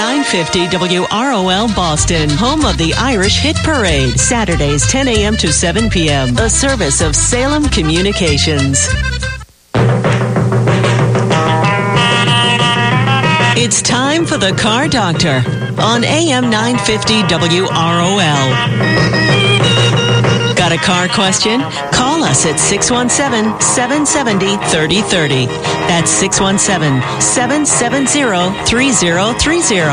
950 WROL Boston, home of the Irish Hit Parade, Saturdays 10 a.m. to 7 p.m. A service of Salem Communications. It's time for the Car Doctor on AM 950 WROL. Got a car question? Call us at 617 770 3030. That's 617 770 3030.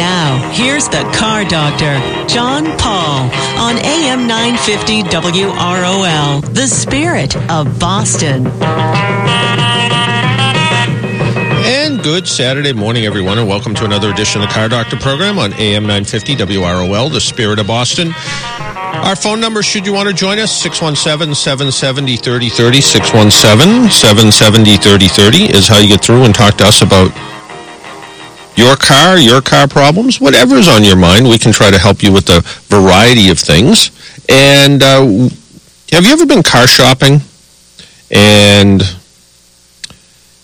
Now, here's the car doctor, John Paul, on AM 950 WROL, the spirit of Boston. And good Saturday morning, everyone, and welcome to another edition of the Car Doctor program on AM 950 WROL, the spirit of Boston. Our phone number, should you want to join us, 617-770-3030, 617-770-3030 is how you get through and talk to us about your car, your car problems, whatever is on your mind. We can try to help you with a variety of things. And uh, have you ever been car shopping and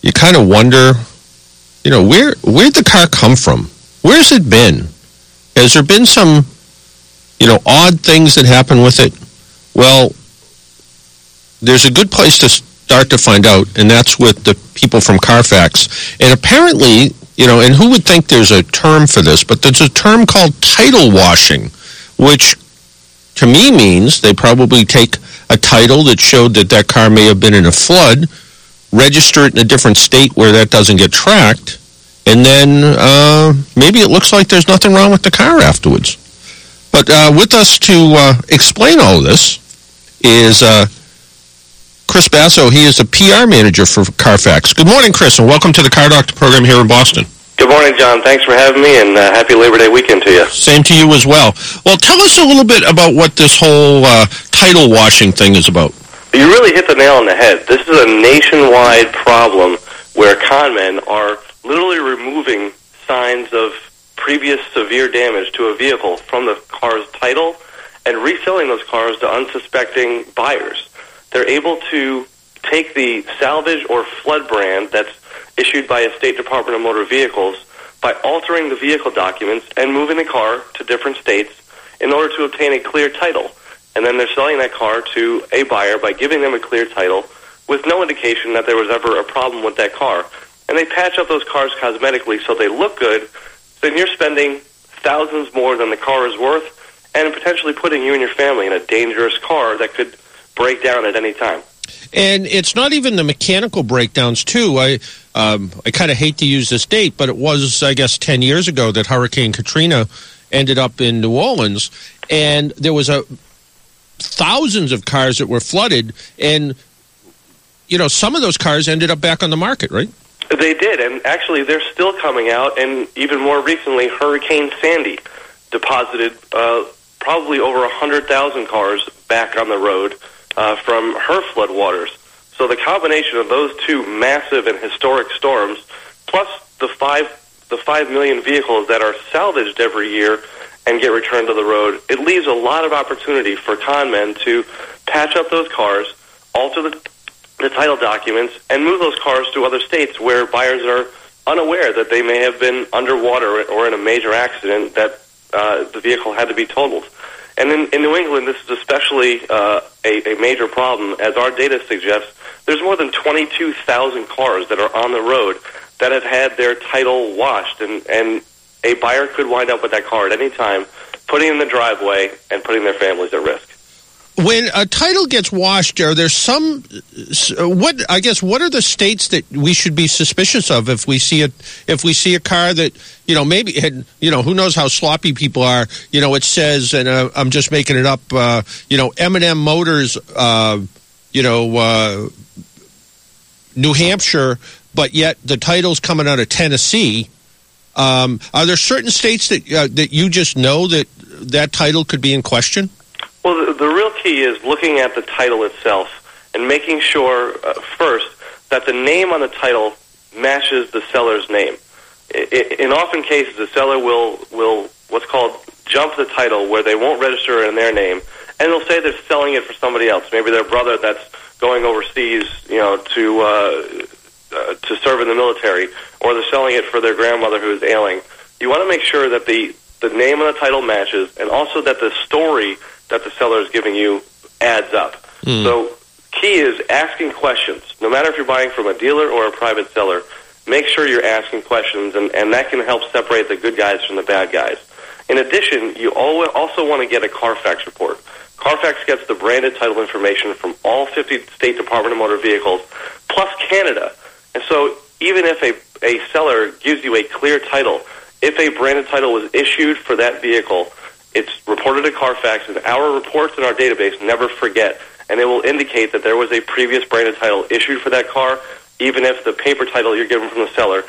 you kind of wonder, you know, where where'd the car come from? Where's it been? Has there been some you know, odd things that happen with it? Well, there's a good place to start to find out, and that's with the people from Carfax. And apparently, you know, and who would think there's a term for this, but there's a term called title washing, which to me means they probably take a title that showed that that car may have been in a flood, register it in a different state where that doesn't get tracked, and then uh, maybe it looks like there's nothing wrong with the car afterwards. But uh, with us to uh, explain all of this is uh, Chris Basso. He is a PR manager for Carfax. Good morning, Chris, and welcome to the Car Doctor program here in Boston. Good morning, John. Thanks for having me, and uh, happy Labor Day weekend to you. Same to you as well. Well, tell us a little bit about what this whole uh, title washing thing is about. You really hit the nail on the head. This is a nationwide problem where conmen are literally removing signs of previous severe damage to a vehicle from the car's title and reselling those cars to unsuspecting buyers. They're able to take the salvage or flood brand that's issued by a State Department of Motor Vehicles by altering the vehicle documents and moving the car to different states in order to obtain a clear title. And then they're selling that car to a buyer by giving them a clear title with no indication that there was ever a problem with that car. And they patch up those cars cosmetically so they look good, then you're spending thousands more than the car is worth and potentially putting you and your family in a dangerous car that could break down at any time. And it's not even the mechanical breakdowns, too. I um, I kind of hate to use this date, but it was, I guess, 10 years ago that Hurricane Katrina ended up in New Orleans, and there was a thousands of cars that were flooded, and you know some of those cars ended up back on the market, right? They did, and actually, they're still coming out. And even more recently, Hurricane Sandy deposited uh, probably over a hundred thousand cars back on the road uh, from her floodwaters. So the combination of those two massive and historic storms, plus the five the five million vehicles that are salvaged every year and get returned to the road, it leaves a lot of opportunity for con men to patch up those cars, alter the the title documents and move those cars to other states where buyers are unaware that they may have been underwater or in a major accident that uh, the vehicle had to be totaled. And in, in New England, this is especially uh, a, a major problem. As our data suggests, there's more than 22,000 cars that are on the road that have had their title washed, and, and a buyer could wind up with that car at any time, putting in the driveway and putting their families at risk when a title gets washed, are there some? What I guess what are the states that we should be suspicious of if we see a if we see a car that you know maybe had, you know who knows how sloppy people are. You know it says, and uh, I'm just making it up. Uh, you know M&M Motors. Uh, you know uh, New Hampshire, but yet the title's coming out of Tennessee. Um, are there certain states that uh, that you just know that that title could be in question? Well, the, the real key is looking at the title itself and making sure uh, first that the name on the title matches the seller's name. I, in often cases, the seller will will what's called jump the title, where they won't register in their name, and they'll say they're selling it for somebody else, maybe their brother that's going overseas, you know, to uh, uh, to serve in the military, or they're selling it for their grandmother who is ailing. you want to make sure that the the name on the title matches, and also that the story that the seller is giving you adds up. Mm. So, key is asking questions. No matter if you're buying from a dealer or a private seller, make sure you're asking questions, and, and that can help separate the good guys from the bad guys. In addition, you also want to get a Carfax report. Carfax gets the branded title information from all 50 state Department of Motor Vehicles, plus Canada. And so even if a, a seller gives you a clear title, if a branded title was issued for that vehicle, it's reported to Carfax, and our reports in our database never forget, and it will indicate that there was a previous branded title issued for that car, even if the paper title you're given from the seller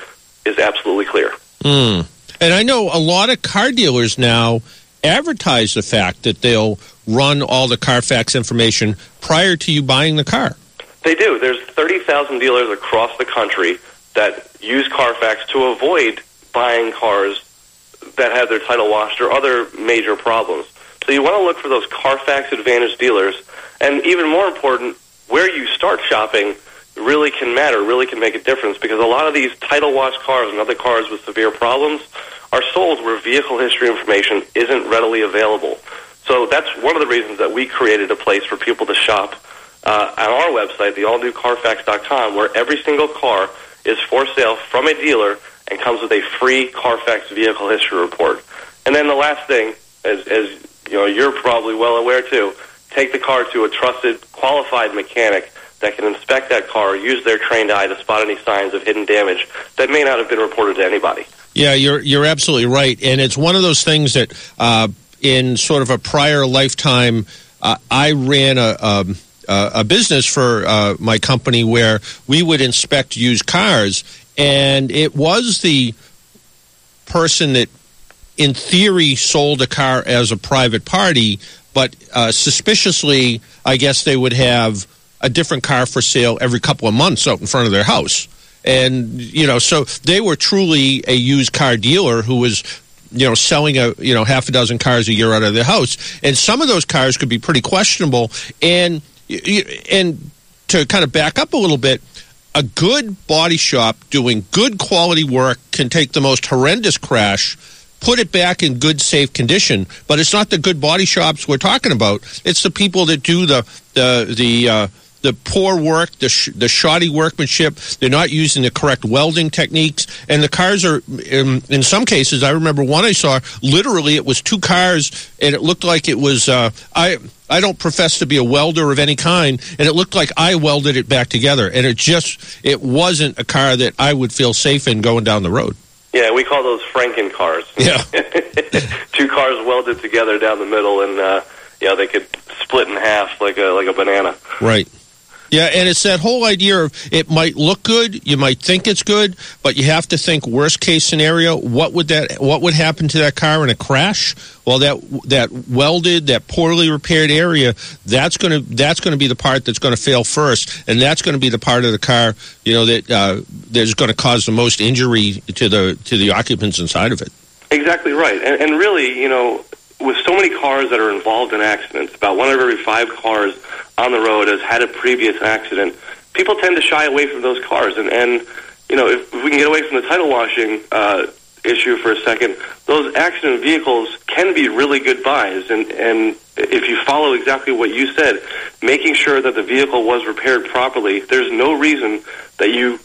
is absolutely clear. Mm. And I know a lot of car dealers now advertise the fact that they'll run all the Carfax information prior to you buying the car. They do. There's 30,000 dealers across the country that use Carfax to avoid buying cars that have their title washed or other major problems. So you want to look for those Carfax Advantage dealers, and even more important, where you start shopping really can matter, really can make a difference, because a lot of these title washed cars and other cars with severe problems are sold where vehicle history information isn't readily available. So that's one of the reasons that we created a place for people to shop uh, on our website, the allnewcarfax.com, where every single car is for sale from a dealer and comes with a free Carfax vehicle history report. And then the last thing, as, as you know, you're probably well aware too, take the car to a trusted, qualified mechanic that can inspect that car, use their trained eye to spot any signs of hidden damage that may not have been reported to anybody. Yeah, you're you're absolutely right, and it's one of those things that uh, in sort of a prior lifetime, uh, I ran a. Uh, a business for uh, my company where we would inspect used cars, and it was the person that, in theory, sold a car as a private party, but uh, suspiciously, I guess they would have a different car for sale every couple of months out in front of their house. And, you know, so they were truly a used car dealer who was you know, selling a you know half a dozen cars a year out of their house, and some of those cars could be pretty questionable. And and to kind of back up a little bit, a good body shop doing good quality work can take the most horrendous crash, put it back in good, safe condition. But it's not the good body shops we're talking about. It's the people that do the the the uh, the poor work, the, sh- the shoddy workmanship. They're not using the correct welding techniques, and the cars are, in, in, some cases, I remember one I saw. Literally, it was two cars, and it looked like it was. Uh, I I don't profess to be a welder of any kind, and it looked like I welded it back together, and it just it wasn't a car that I would feel safe in going down the road. Yeah, we call those Franken cars. Yeah, two cars welded together down the middle, and uh, yeah, they could split in half like a like a banana. Right. Yeah, and it's that whole idea of it might look good, you might think it's good, but you have to think worst case scenario. What would that? What would happen to that car in a crash? Well, that that welded, that poorly repaired area, that's to that's to be the part that's to fail first, and that's to be the part of the car, you know, that uh, that's to cause the most injury to the to the occupants inside of it. Exactly right, and, and really, you know, with so many cars that are involved in accidents, about one out of every five cars on the road has had a previous accident, people tend to shy away from those cars. And, and you know, if, if we can get away from the title washing uh, issue for a second, those accident vehicles can be really good buys. And, and if you follow exactly what you said, making sure that the vehicle was repaired properly, there's no reason that you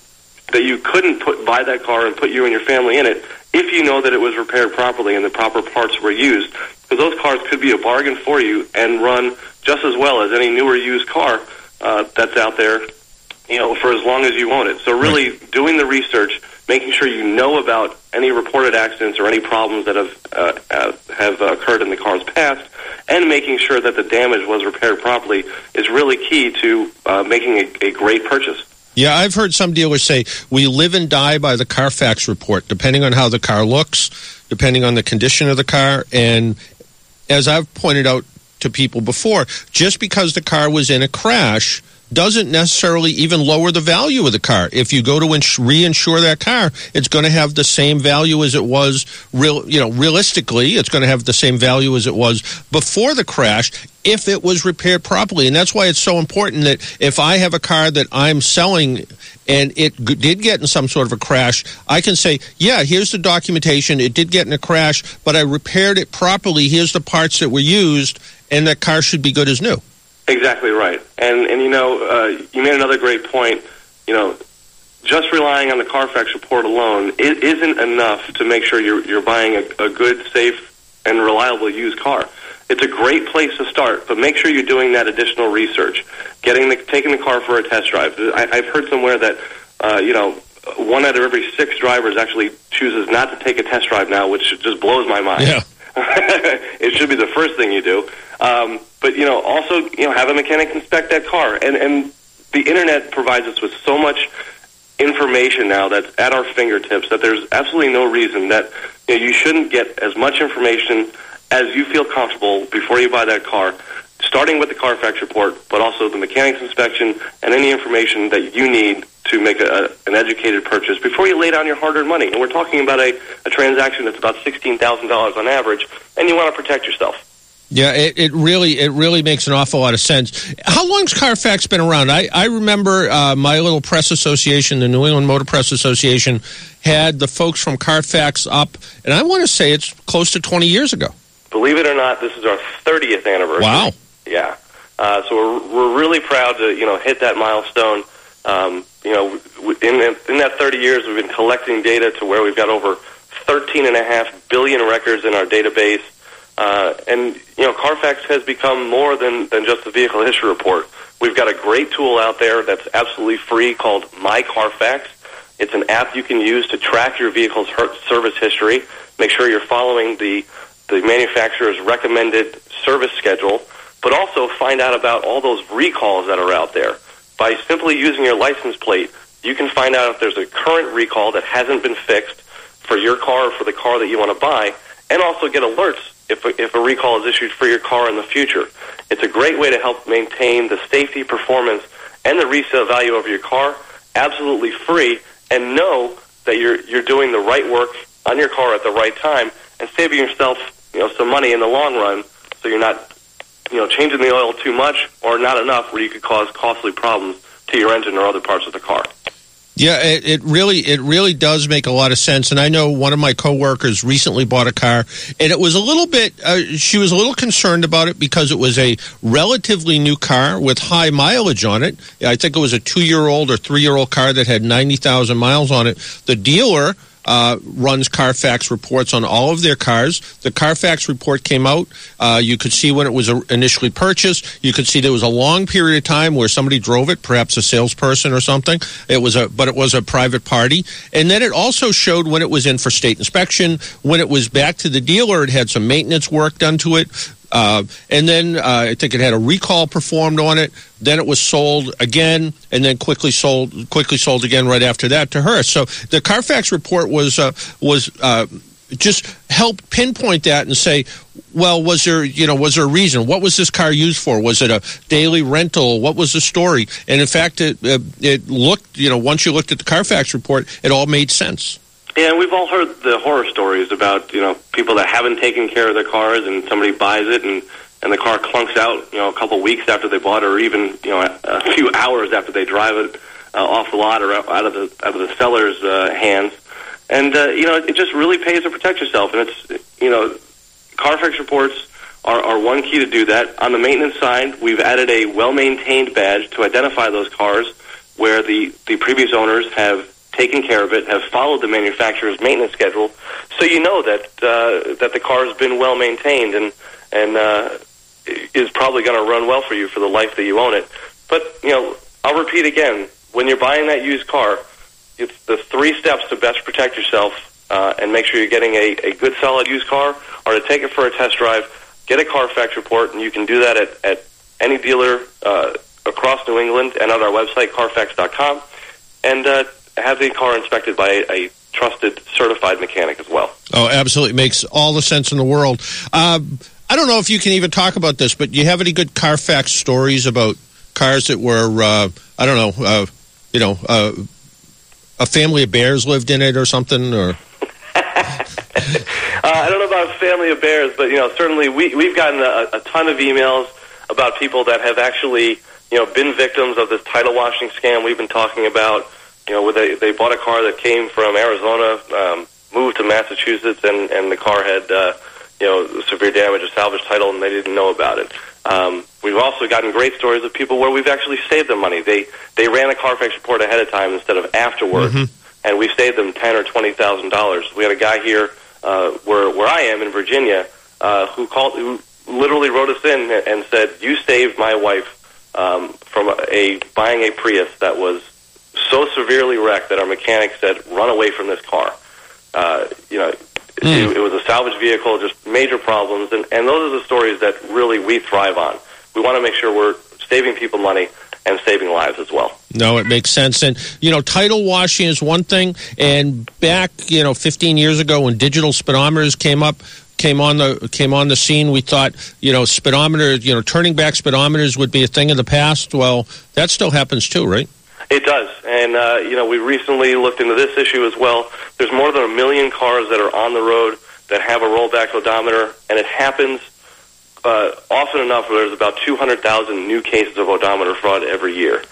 that you couldn't put buy that car and put you and your family in it if you know that it was repaired properly and the proper parts were used. Because those cars could be a bargain for you and run just as well as any newer used car uh, that's out there, you know, for as long as you own it. So really right. doing the research, making sure you know about any reported accidents or any problems that have uh, uh, have occurred in the car's past, and making sure that the damage was repaired properly is really key to uh, making a, a great purchase. Yeah, I've heard some dealers say we live and die by the Carfax report, depending on how the car looks, depending on the condition of the car, and as I've pointed out to people before. Just because the car was in a crash doesn't necessarily even lower the value of the car. If you go to ins- reinsure that car, it's going to have the same value as it was real, you know, realistically, it's going to have the same value as it was before the crash if it was repaired properly. And that's why it's so important that if I have a car that I'm selling and it g- did get in some sort of a crash, I can say, yeah, here's the documentation. It did get in a crash, but I repaired it properly. Here's the parts that were used, and that car should be good as new. Exactly right. And and you know, uh, you made another great point. You know, just relying on the Carfax report alone it isn't enough to make sure you're you're buying a, a good, safe, and reliable used car. It's a great place to start, but make sure you're doing that additional research, getting the taking the car for a test drive. I, I've heard somewhere that uh, you know one out of every six drivers actually chooses not to take a test drive now, which just blows my mind. Yeah. it should be the first thing you do. Um, but you know, also you know, have a mechanic inspect that car, and and the internet provides us with so much information now that's at our fingertips that there's absolutely no reason that you, know, you shouldn't get as much information as you feel comfortable before you buy that car. Starting with the Carfax report, but also the mechanic's inspection and any information that you need to make a, an educated purchase before you lay down your hard-earned money. And we're talking about a, a transaction that's about sixteen thousand dollars on average, and you want to protect yourself. Yeah, it, it really it really makes an awful lot of sense. How long's Carfax been around? I, I remember uh, my little press association, the New England Motor Press Association, had the folks from Carfax up, and I want to say it's close to 20 years ago. Believe it or not, this is our 30th anniversary. Wow. Yeah. Uh, so we're, we're really proud to, you know, hit that milestone. Um, you know, in, in that 30 years, we've been collecting data to where we've got over 13.5 billion records in our database. Uh, and, you know, Carfax has become more than, than just a vehicle history report. We've got a great tool out there that's absolutely free called My Carfax. It's an app you can use to track your vehicle's service history, make sure you're following the, the manufacturer's recommended service schedule, but also find out about all those recalls that are out there. By simply using your license plate, you can find out if there's a current recall that hasn't been fixed for your car or for the car that you want to buy, and also get alerts if a, if a recall is issued for your car in the future. It's a great way to help maintain the safety, performance, and the resale value of your car absolutely free, and know that you're you're doing the right work on your car at the right time, and saving yourself you know some money in the long run, so you're not you know changing the oil too much or not enough, where you could cause costly problems to your engine or other parts of the car. Yeah, it, it really it really does make a lot of sense. And I know one of my coworkers recently bought a car, and it was a little bit. Uh, she was a little concerned about it because it was a relatively new car with high mileage on it. I think it was a two year old or three year old car that had ninety thousand miles on it. The dealer uh, runs Carfax reports on all of their cars. The Carfax report came out. Uh, you could see when it was initially purchased. You could see there was a long period of time where somebody drove it, perhaps a salesperson or something. It was a, but it was a private party. And then it also showed when it was in for state inspection. When it was back to the dealer, it had some maintenance work done to it. Uh, and then uh, I think it had a recall performed on it. Then it was sold again, and then quickly sold, quickly sold again right after that to her. So the Carfax report was uh, was uh, just help pinpoint that and say, well, was there you know was there a reason? What was this car used for? Was it a daily rental? What was the story? And in fact, it uh, it looked you know once you looked at the Carfax report, it all made sense. Yeah, we've all heard the horror stories about you know people that haven't taken care of their cars, and somebody buys it, and and the car clunks out, you know, a couple weeks after they bought it, or even you know a few hours after they drive it uh, off the lot or out of the out of the seller's uh, hands. And uh, you know, it just really pays to protect yourself, and it's you know, Carfax reports are, are one key to do that. On the maintenance side, we've added a well-maintained badge to identify those cars where the the previous owners have taken care of it, have followed the manufacturer's maintenance schedule, so you know that uh, that the car has been well maintained and and uh, is probably going to run well for you for the life that you own it. But you know, I'll repeat again: when you're buying that used car, it's the three steps to best protect yourself uh, and make sure you're getting a, a good, solid used car, or to take it for a test drive, get a Carfax report, and you can do that at, at any dealer uh, across New England and on our website, Carfax.com. And uh, have the car inspected by a, trusted, certified mechanic as well. Oh, absolutely. Makes all the sense in the world. Uh, I don't know if you can even talk about this, but do you have any good Carfax stories about cars that were uh, I don't know, uh, you know, uh, a family of bears lived in it or something, or Uh, I don't know about a family of bears, but you know, certainly we we've gotten a, a ton of emails about people that have actually you know been victims of this title washing scam we've been talking about. You know, they they bought a car that came from Arizona, um, moved to Massachusetts, and and the car had uh, you know severe damage, a salvage title, and they didn't know about it. Um, we've also gotten great stories of people where we've actually saved them money. They they ran a Carfax report ahead of time instead of afterwards, and we saved them ten or twenty thousand dollars. We had a guy here uh, where where I am in Virginia uh, who called who literally wrote us in and said, "You saved my wife um, from a buying a Prius that was so severely wrecked that our mechanic said, run away from this car." Uh, you know. It, it was a salvage vehicle, just major problems, and, and those are the stories that really we thrive on. We want to make sure we're saving people money and saving lives as well. No, it makes sense. And, you know, title washing is one thing. And back, you know, 15 years ago when digital speedometers came up, came on the came on the scene, we thought, you know, speedometers, you know, turning back speedometers would be a thing of the past. Well, that still happens too, right? It does, and uh, you know we recently looked into this issue as well. There's more than a million cars that are on the road that have a rollback odometer, and it happens uh, often enough where there's about 200,000 new cases of odometer fraud every year.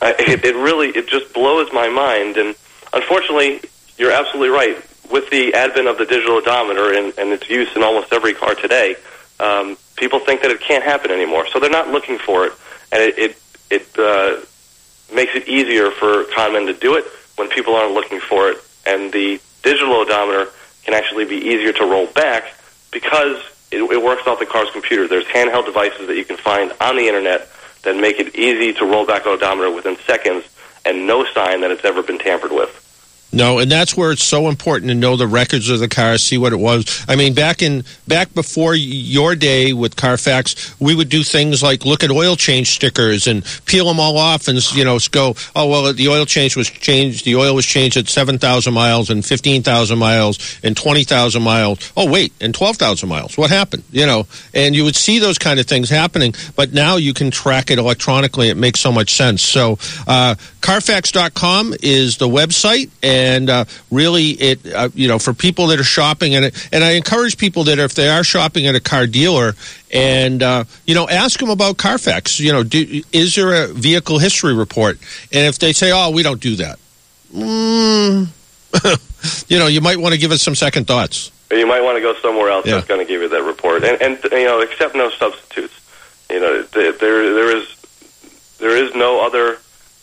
Uh, it, it really it just blows my mind, and unfortunately, you're absolutely right. With the advent of the digital odometer and, and its use in almost every car today, um, people think that it can't happen anymore, so they're not looking for it, and it it, it uh, makes it easier for conmen to do it when people aren't looking for it, and the digital odometer can actually be easier to roll back because it, it works off the car's computer. There's handheld devices that you can find on the internet that make it easy to roll back an odometer within seconds and no sign that it's ever been tampered with. No, and that's where it's so important to know the records of the car, see what it was. I mean, back in back before your day with Carfax, we would do things like look at oil change stickers and peel them all off, and you know, go, oh well, the oil change was changed. The oil was changed at seven thousand miles and fifteen thousand miles and twenty thousand miles. Oh wait, and twelve thousand miles. What happened? You know, and you would see those kind of things happening, but now you can track it electronically. It makes so much sense. So, uh, Carfax.com is the website. And uh, really it uh, you know for people that are shopping and and I encourage people that if they are shopping at a car dealer and uh, you know ask them about Carfax you know do, is there a vehicle history report and if they say oh we don't do that mm, you know you might want to give it some second thoughts you might want to go somewhere else Yeah. that's going to give you that report and and you know accept no substitutes you know there there is there is no other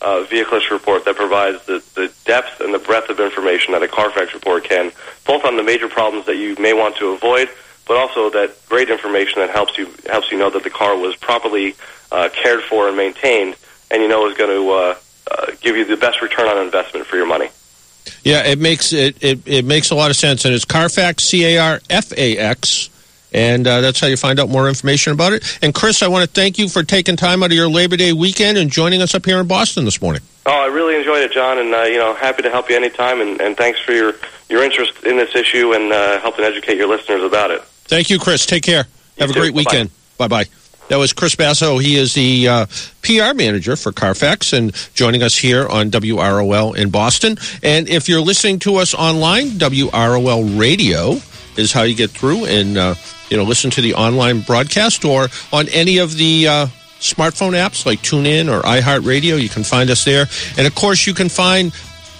uh, vehicle report that provides the, the depth and the breadth of information that a Carfax report can, both on the major problems that you may want to avoid, but also that great information that helps you helps you know that the car was properly uh, cared for and maintained, and you know is going to uh, uh, give you the best return on investment for your money. Yeah, it makes it, it, it makes a lot of sense, and it's Carfax, C A R F A X, and uh, that's how you find out more information about it. And Chris, I want to thank you for taking time out of your Labor Day weekend and joining us up here in Boston this morning. Oh, I really enjoyed it, John, and uh, you know, happy to help you anytime. And, and thanks for your your interest in this issue and uh, helping educate your listeners about it. Thank you, Chris. Take care. Have a great weekend. Bye bye. That was Chris Basso. He is the uh, PR manager for Carfax and joining us here on WROL in Boston. And if you're listening to us online, WROL Radio is how you get through and uh, you know listen to the online broadcast or on any of the uh, smartphone apps like TuneIn or iHeartRadio. You can find us there. And of course, you can find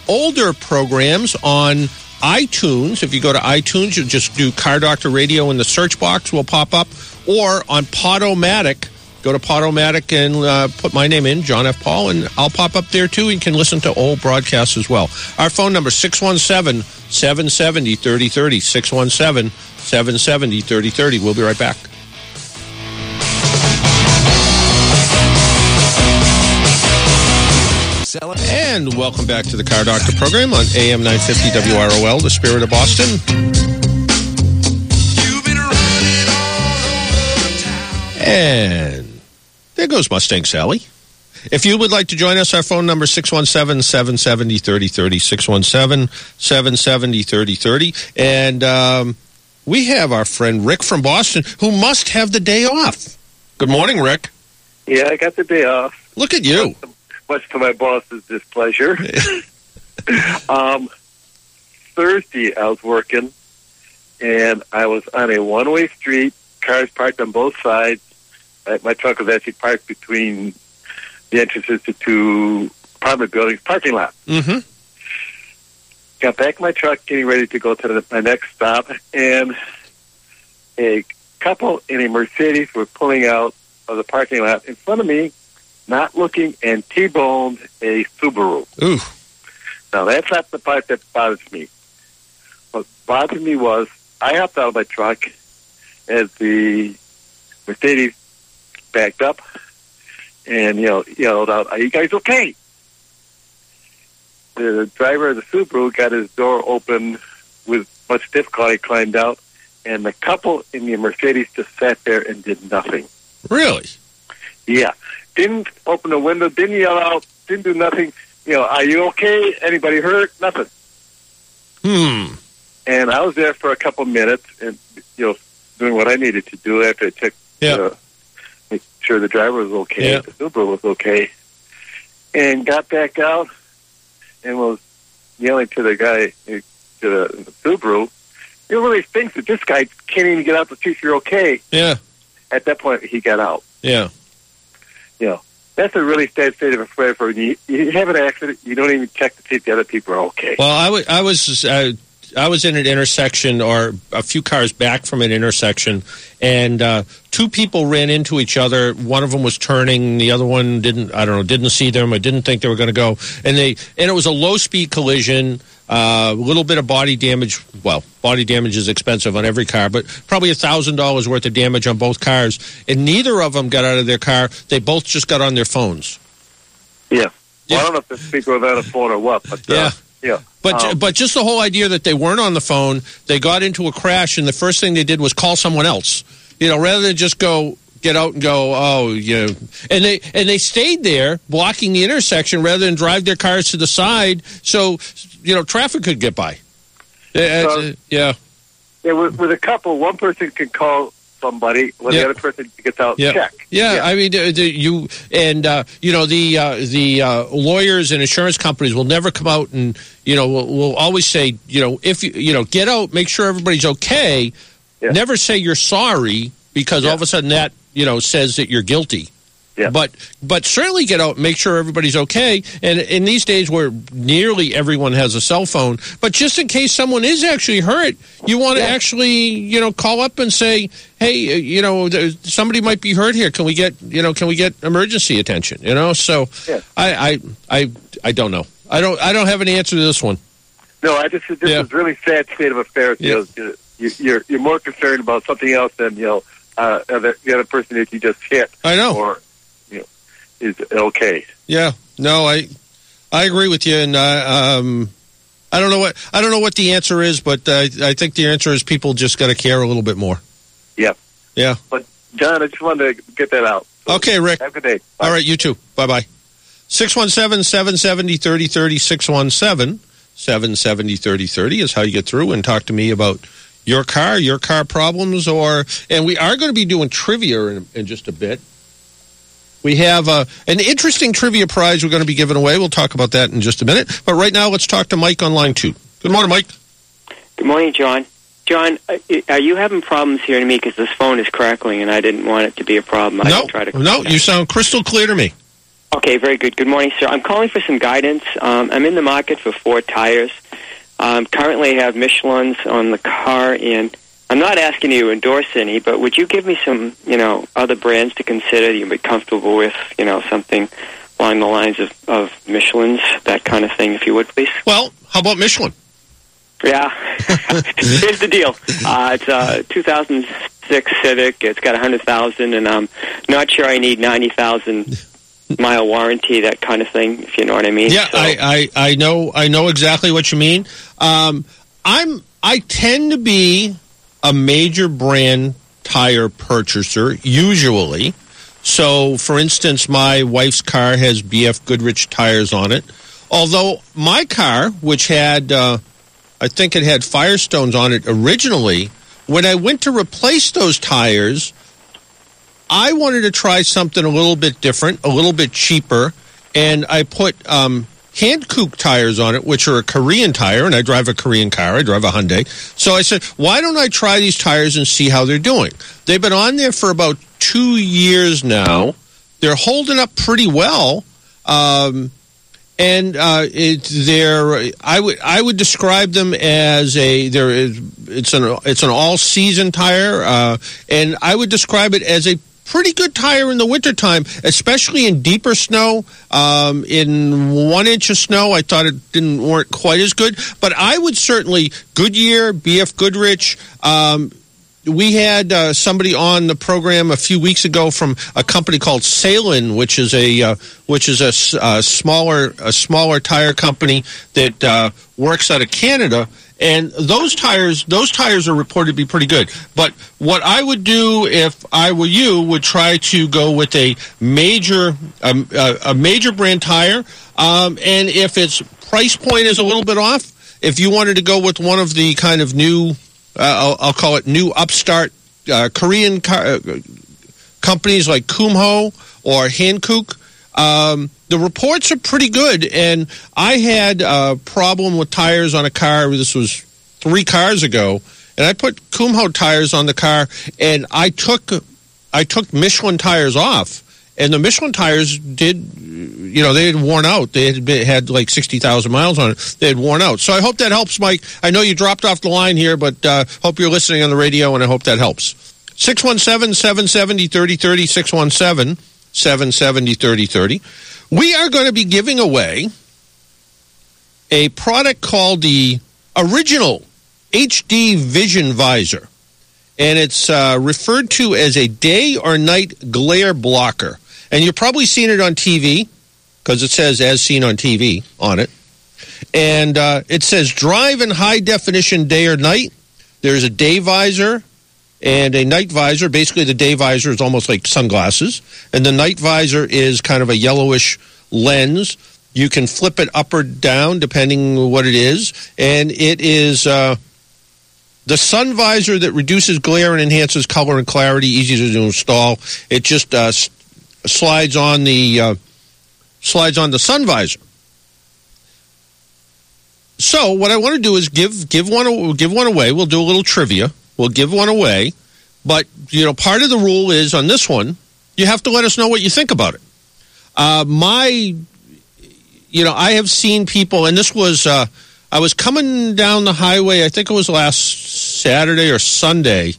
older programs on iTunes. If you go to iTunes, you just do Car Doctor Radio in the search box will pop up, or on Podomatic. Go to Podomatic and uh, put my name in, John F. Paul, and I'll pop up there too. You can listen to old broadcasts as well. Our phone number 617 770 3030. 617 770 3030. We'll be right back. And welcome back to the Car Doctor program on AM 950 WROL, the spirit of Boston. And there goes Mustang Sally. If you would like to join us, our phone number is 617 770 3030. 617 770 3030. And um, we have our friend Rick from Boston who must have the day off. Good morning, Rick. Yeah, I got the day off, Look at you. much to my boss's displeasure. um, Thursday, I was working, and I was on a one-way street. Cars parked on both sides. My truck was actually parked between the entrances to two apartment buildings parking lot. Mm-hmm. got back in my truck, getting ready to go to the, my next stop, and a couple in a Mercedes were pulling out of the parking lot in front of me, not looking, and T-boned a Subaru. Ooh. Now, that's not the part that bothers me. What bothered me was I hopped out of my truck as the Mercedes backed up and, you know, yelled out, are you guys okay? The driver of the Subaru got his door open with much difficulty, climbed out, and the couple in the Mercedes just sat there and did nothing. Really? Yeah. Didn't open the window, didn't yell out, didn't do nothing. You know, are you okay? Anybody hurt? Nothing. Hmm. And I was there for a couple minutes and, you know, doing what I needed to do after I checked, Yeah. uh, make sure the driver was okay, Yeah. the Subaru was okay, and got back out and was yelling to the guy, to the Subaru, it really thinks that this guy can't even get out to see if you're okay. Yeah. At that point, he got out. Yeah. You know, that's a really sad state of affairs for you. You have an accident, you don't even check to see if the other people are okay. Well, I wa- I was uh, I was in an intersection or a few cars back from an intersection, and uh, two people ran into each other. One of them was turning, the other one didn't. I don't know, didn't see them or didn't think they were going to go. And they and it was a low speed collision. A little bit of body damage. Well, body damage is expensive on every car, but probably a thousand dollars worth of damage on both cars. And neither of them got out of their car. They both just got on their phones. yeah. Yeah. Well, I don't know if the speaker without a phone or what, but uh, Yeah. yeah. But Um, but just the whole idea that they weren't on the phone, they got into a crash, and the first thing they did was call someone else. You know, rather than just go get out and go, oh, you know, and they and they stayed there blocking the intersection rather than drive their cars to the side, so you know traffic could get by. Yeah, So- uh, yeah, Yeah, with, with a couple, one person can call somebody, when Yeah. the other person gets out yeah, check. yeah. I mean, uh, you and uh, you know the uh, the uh, lawyers and insurance companies will never come out and you know will, will always say you know if you you know get out, make sure everybody's okay. Yeah. Never say you're sorry because all of a sudden that you know says that you're guilty. Yeah. But but certainly get out, make sure everybody's okay. And in these days where nearly everyone has a cell phone, but just in case someone is actually hurt, you want to Yeah. actually you know call up and say, hey, uh, you know, somebody might be hurt here. Can we get you know can we get emergency attention? You know, so Yeah. I, I I I don't know. I don't I don't have an answer to this one. No, I just this Yeah. is really sad state of affairs. Yeah. You know, you, you're you're more concerned about something else than you know uh, the, the other person that you just hit I know. or is okay. Yeah, no, I I agree with you, and I um, I don't know what I don't know what the answer is, but uh, I think the answer is people just got to care a little bit more. Yeah. Yeah. But John, I just wanted to get that out. So, Okay, Rick. Have a good day. Bye. All right, you too. Bye bye. 617 770 3030. 617 770 3030 is how you get through and talk to me about your car, your car problems, or, and we are going to be doing trivia in, in just a bit. We have uh, an interesting trivia prize we're going to be giving away. We'll talk about that in just a minute. But right now, let's talk to Mike on line two. Good morning, Mike. Good morning, John. John, uh, are you having problems hearing me? Because this phone is crackling, and I didn't want it to be a problem. I no, try to no, you sound crystal clear to me. Okay, very good. Good morning, sir. I'm calling for some guidance. Um, I'm in the market for four tires. Um, currently, I have Michelin's on the car, and I'm not asking you to endorse any, but would you give me some, you know, other brands to consider that you'd be comfortable with, you know, something along the lines of, of Michelin's, that kind of thing, if you would, please? Well, how about Michelin? Yeah. Here's the deal. Uh, it's a 2006 Civic. It's got 100,000, and I'm not sure I need 90,000 mile warranty, that kind of thing, if you know what I mean. Yeah, So- I, I, I know I know exactly what you mean. Um, I'm I tend to be a major brand tire purchaser usually. So, for instance, my wife's car has BF Goodrich tires on it. Although my car, which had uh, I think it had Firestones on it originally, when I went to replace those tires, I wanted to try something a little bit different, a little bit cheaper, and I put um, Hankook tires on it, which are a Korean tire, and I drive a Korean car. I drive a Hyundai. So I said, why don't I try these tires and see how they're doing? They've been on there for about two years now. They're holding up pretty well. Um, and uh, it, they're I would I would describe them as a there is it's an it's an all season tire, uh, and I would describe it as a pretty good tire in the wintertime, especially in deeper snow. Um, in one inch of snow, I thought it didn't weren't quite as good, but I would certainly Goodyear, BF Goodrich. Um, we had uh, somebody on the program a few weeks ago from a company called Salin, which is a uh, which is a, a, smaller a smaller tire company that uh, works out of Canada. And those tires, those tires are reported to be pretty good. But what I would do if I were you would try to go with a major, um, a major brand tire. Um, and if its price point is a little bit off, if you wanted to go with one of the kind of new, uh, I'll, I'll, call it new upstart uh, Korean car, uh, companies like Kumho or Hankook, um, the reports are pretty good. And I had a problem with tires on a car. This was three cars ago, and I put Kumho tires on the car, and I took I took Michelin tires off, and the Michelin tires did, you know, they had worn out. They had been, had like sixty thousand miles on it. They had worn out. So I hope that helps, Mike. I know you dropped off the line here, but uh, hope you're listening on the radio, and I hope that helps. 617 770 3030 617 770 3030. We are going to be giving away a product called the Original HD Vision Visor. And it's uh, referred to as a day or night glare blocker. And you've probably seen it on TV because it says as seen on TV on it. And uh, it says drive in high definition day or night. There's a day visor and a night visor. Basically, the day visor is almost like sunglasses, and the night visor is kind of a yellowish lens. You can flip it up or down depending what it is, and it is uh, the sun visor that reduces glare and enhances color and clarity. Easy to install. It just uh, slides on the uh, slides on the sun visor. So what I want to do is give give one give one away. We'll do a little trivia. We'll give one away. But, you know, part of the rule is on this one, you have to let us know what you think about it. Uh, my, you know, I have seen people, and this was, uh, I was coming down the highway, I think it was last Saturday or Sunday,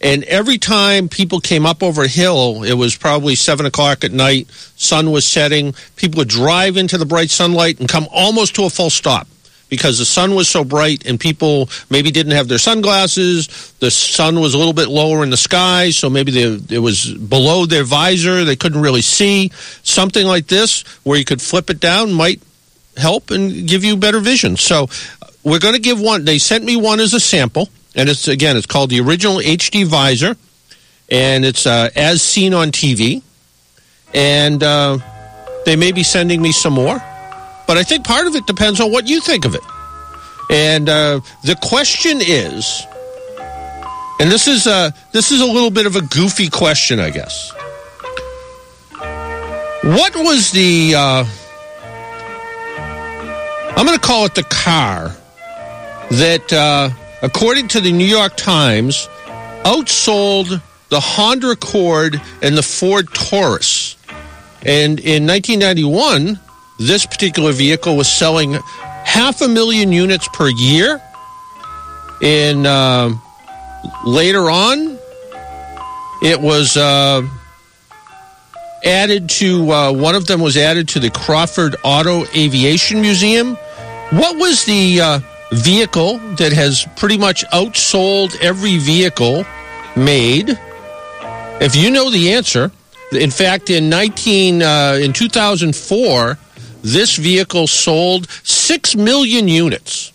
and every time people came up over a hill, it was probably seven o'clock at night, sun was setting, people would drive into the bright sunlight and come almost to a full stop because the sun was so bright and people maybe didn't have their sunglasses. The sun was a little bit lower in the sky, so maybe they, it was below their visor. They couldn't really see. Something like this, where you could flip it down, might help and give you better vision. So we're going to give one. They sent me one as a sample, and it's again, it's called the original HD visor, and it's uh, as seen on TV. And uh, they may be sending me some more. But I think part of it depends on what you think of it. And uh, the question is, and this is a this is a little bit of a goofy question, I guess. What was the? Uh, I'm going to call it the car that, uh, according to the New York Times, outsold the Honda Accord and the Ford Taurus. And in 1991, this particular vehicle was selling half a million units per year. In uh, later on, it was uh, added to uh, one of them was added to the Crawford Auto Aviation Museum. What was the uh, vehicle that has pretty much outsold every vehicle made? If you know the answer, in fact, in nineteen uh, in two thousand four this vehicle sold 6 million units.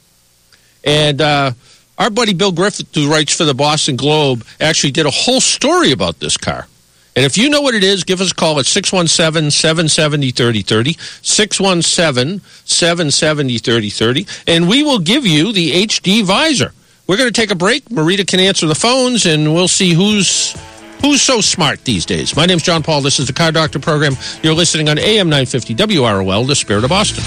And uh, our buddy Bill Griffith, who writes for the Boston Globe, actually did a whole story about this car. And if you know what it is, give us a call at 617 770 3030. 617 770 3030. And we will give you the HD visor. We're going to take a break. Marita can answer the phones, and we'll see who's Who's so smart these days? My name's John Paul. This is the Car Doctor program. You're listening on AM 950 WROL, the Spirit of Boston.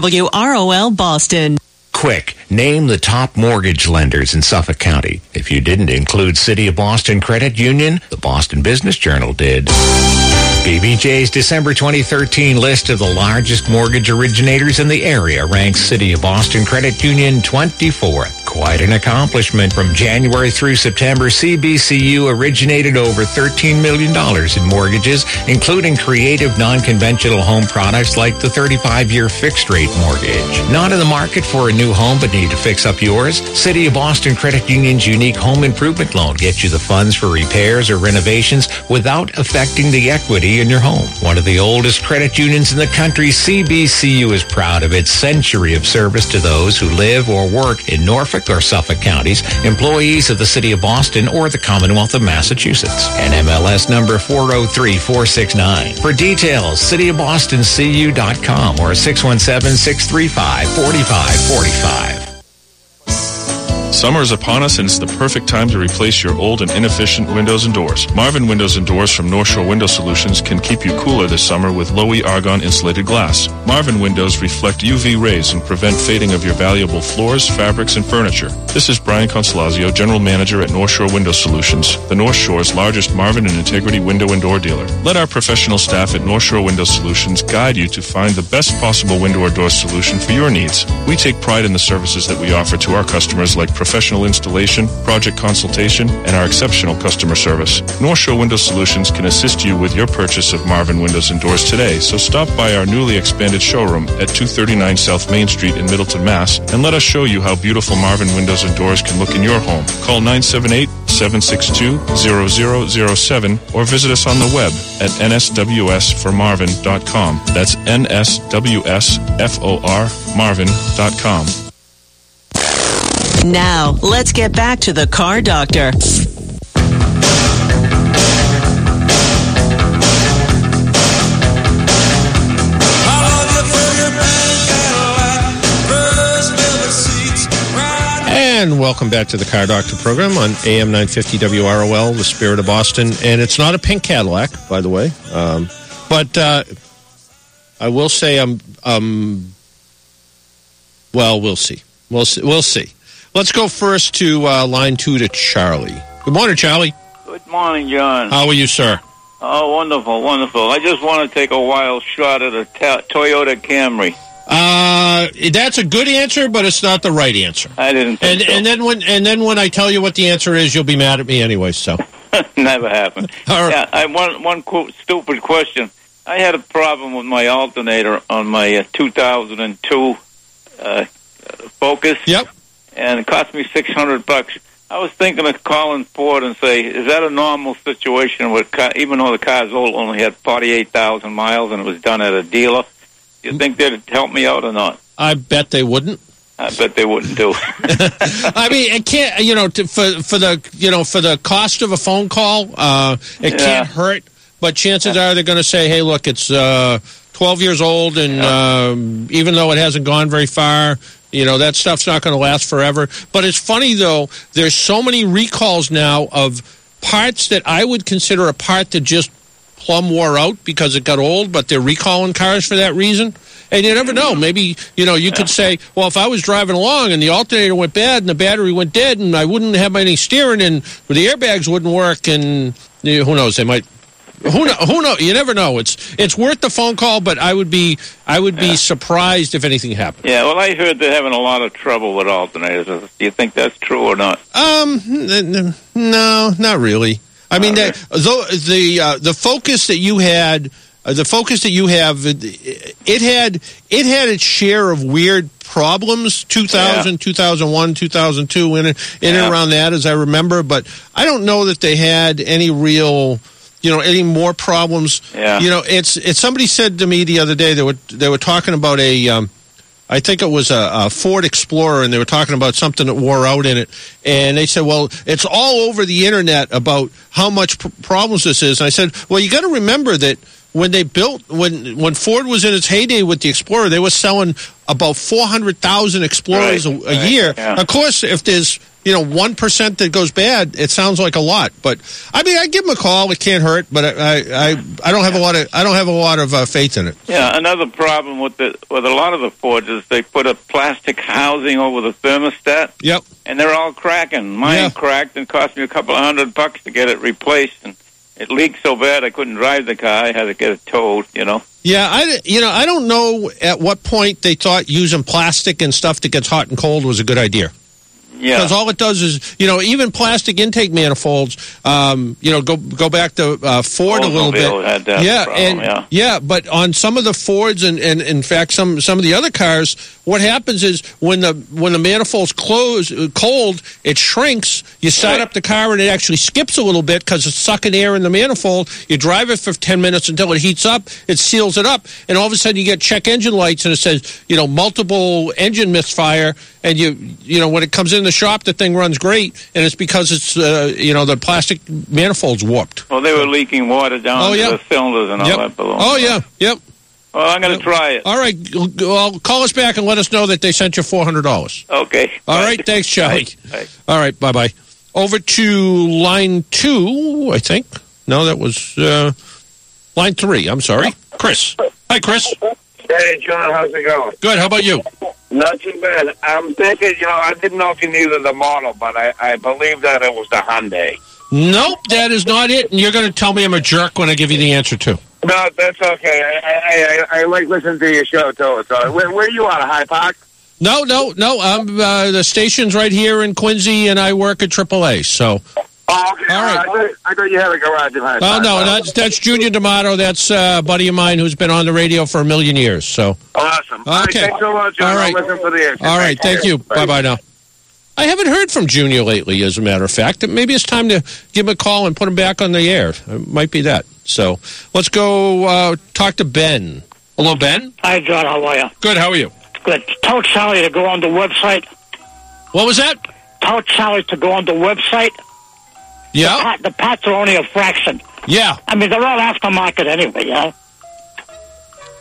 WROL Boston. Quick, name the top mortgage lenders in Suffolk County. If you didn't include City of Boston Credit Union, the Boston Business Journal did. BBJ's December 2013 list of the largest mortgage originators in the area ranks City of Boston Credit Union 24th. Quite an accomplishment. From January through September, CBCU originated over $13 million in mortgages, including creative, non-conventional home products like the 35-year fixed-rate mortgage. Not in the market for a new home but need to fix up yours? City of Boston Credit Union's unique home improvement loan gets you the funds for repairs or renovations without affecting the equity in your home. One of the oldest credit unions in the country, CBCU is proud of its century of service to those who live or work in Norfolk or Suffolk counties, employees of the City of Boston or the Commonwealth of Massachusetts. NMLS number 403469. For details, cityofbostoncu.com or 617-635-4545. Summer is upon us and it's the perfect time to replace your old and inefficient windows and doors. Marvin Windows and Doors from North Shore Window Solutions can keep you cooler this summer with low-E argon insulated glass. Marvin windows reflect UV rays and prevent fading of your valuable floors, fabrics, and furniture. This is Brian Consolazio, General Manager at North Shore Window Solutions, the North Shore's largest Marvin and Integrity window and door dealer. Let our professional staff at North Shore Window Solutions guide you to find the best possible window or door solution for your needs. We take pride in the services that we offer to our customers like professional installation, project consultation, and our exceptional customer service. North Shore Window Solutions can assist you with your purchase of Marvin windows and doors today, so stop by our newly expanded showroom at 239 South Main Street in Middleton, Mass, and let us show you how beautiful Marvin windows and doors can look in your home. Call 978 762 0007 or visit us on the web at nswsformarvin.com. That's N-S-W-S-F-O-R Marvin.com. Now, let's get back to the car doctor. And welcome back to the Car Doctor program on AM 950 WROL, the Spirit of Boston. And it's not a pink Cadillac, by the way. Um, but uh, I will say I'm, um, well, we'll see. We'll see. We'll see. Let's go first to uh, line two to Charlie. Good morning, Charlie. Good morning, John. How are you, sir? Oh, wonderful, wonderful. I just want to take a wild shot at a ta- Toyota Camry. Uh, that's a good answer, but it's not the right answer. I didn't And so. and then when and then when I tell you what the answer is, you'll be mad at me anyway. So Never happened. All right. Yeah, I one one qu- stupid question. I had a problem with my alternator on my uh, 2002 uh, Focus. Yep. And it cost me 600 bucks. I was thinking of calling Ford and say, is that a normal situation with car, even though the car's old, only had 48,000 miles and it was done at a dealer? Do you think they'd help me out or not? I bet they wouldn't. I bet they wouldn't do. I mean, it can't. You know, to, for for the you know for the cost of a phone call, uh, it Yeah. can't hurt. But chances are they're going to say, "Hey, look, it's uh, 12 years old, and um, even though it hasn't gone very far." You know that stuff's not going to last forever. But it's funny though. There's so many recalls now of parts that I would consider a part that just plumb wore out because it got old, but they're recalling cars for that reason. And you never know. Maybe, you know, you could say, well, if I was driving along and the alternator went bad and the battery went dead and I wouldn't have any steering and the airbags wouldn't work and you know, who knows, they might who know, who know you never know it's it's worth the phone call but i would be i would be surprised if anything happened yeah, well, I heard they're having a lot of trouble with alternators. Do you think that's true or not? Um, no, not really. I mean, that, though the uh, the focus that you had uh, the Focus that you have, it, had it had its share of weird problems 2000 2001 2002 in, in Yeah. and around that as i remember but i don't know that they had any real you know any more problems Yeah. you know it's it's somebody said to me the other day they were they were talking about a um, I think it was a, a Ford Explorer, and they were talking about something that wore out in it. And they said, "Well, it's all over the internet about how much pr- problems this is." And I said, "Well, you got to remember that when they built when when Ford was in its heyday with the Explorer, they were selling about four hundred thousand Explorers Right, a, a right, year. yeah. Of course, if there's you know one percent that goes bad, it sounds like a lot. But I mean, I give them a call; it can't hurt. But I I, I, I don't have a lot of I don't have a lot of uh, faith in it. Yeah, another problem with the with a lot of the Fords is they put a plastic housing over the thermostat, Yep. and they're all cracking. Mine Yeah. cracked and cost me a couple of hundred bucks to get it replaced, and it leaked so bad I couldn't drive the car. I had to get it towed. You know. Yeah, I you know I don't know at what point they thought using plastic and stuff that gets hot and cold was a good idea. Yeah. Because all it does is, you know, even plastic intake manifolds, um, you know, go go back to uh, Ford a little bit. Yeah, problem, and yeah. but on some of the Fords and, and in fact some some of the other cars, what happens is when the when the manifold's close uh, cold, it shrinks. You start Right. up the car and it actually skips a little bit because it's sucking air in the manifold. You drive it for ten minutes until it heats up. It seals it up, and all of a sudden you get check engine lights and it says you know multiple engine misfire. And you you know when it comes in the shop, the thing runs great, and it's because it's uh, you know the plastic manifold's warped. Well, they were leaking water down Oh, yeah. the cylinders and all Yep. that below. Oh yeah, yep. Well, I'm going to try it. All right, well, call us back and let us know that they sent you four hundred dollars. Okay. All Bye. right, thanks, Charlie. Bye. Bye. All right, bye bye. Over to line two, I think. No, that was uh, line three. I'm sorry, Chris. Hi, Chris. Hey, John, how's it going? Good. How about you? Not too bad. I'm thinking, you know, I didn't know if you knew the model, but I, I believe that it was the Hyundai. Nope, that is not it. And you're going to tell me I'm a jerk when I give you the answer too. No, that's okay. I, I, I, I like listening to your show, too. So, where, where you on, Hyde Park? No, no, no. Um, uh, the station's right here in Quincy, and I work at AAA. So, Oh, okay. All right. I, thought, I thought you had a garage in High oh no, that's that's Junior D'Amato. That's uh, a buddy of mine who's been on the radio for a million years. So, Awesome. All right, Okay. thanks so much, John. All right. I'll listen for the answer. all right, thank you. Bye bye now. I haven't heard from Junior lately, as a matter of fact. Maybe it's time to give him a call and put him back on the air. It might be that. So, let's go uh, talk to Ben. Hello, Ben. Hi, John. How are you? Good. How are you? Good. Tell Charlie to go on the website. What was that? Tell Charlie to go on the website. Yeah. Pat, the parts are only a fraction. Yeah. I mean, they're all aftermarket anyway, know?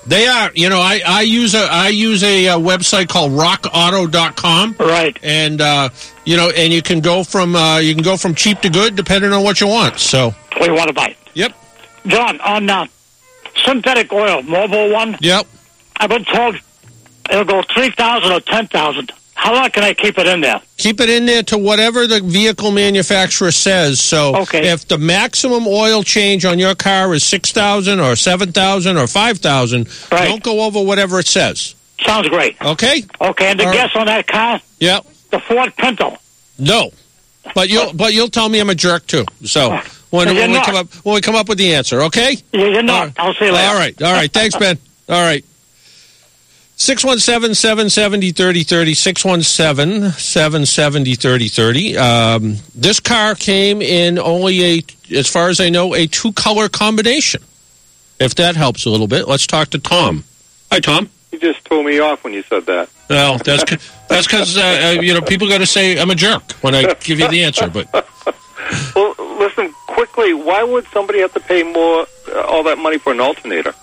They are. You know, I, I use a I use a, uh website called rockauto.com. Right. And uh, you know, and you can go from uh, you can go from cheap to good depending on what you want. So, What do you want to buy? yep. John, on uh, synthetic oil, Mobil 1, Yep. I've been told it'll go 3000 or 10000 How long can I keep it in there? Keep it in there to whatever the vehicle manufacturer says. So, Okay. if the maximum oil change on your car is 6000 or 7000 or 5000, Right. don't go over whatever it says. Sounds great. Okay? Okay, and the guess gas on that car, Yep. the Ford Pinto. No. But you'll but you'll tell me I'm a jerk too. So, when, when we come up when we come up with the answer, okay? You- You're not. right. I'll see you later. All right. All right. Thanks, Ben. All right. 617 770 3030. 617 770 3030. Um, This car came in only a, as far as I know, a two color combination. If that helps a little bit, let's talk to Tom. Hi, Tom. You just threw me off when you said that. Well, that's that's because uh, uh, you know people got to say I'm a jerk when I give you the answer. But Well, listen quickly. Why would somebody have to pay more, uh, all that money for an alternator?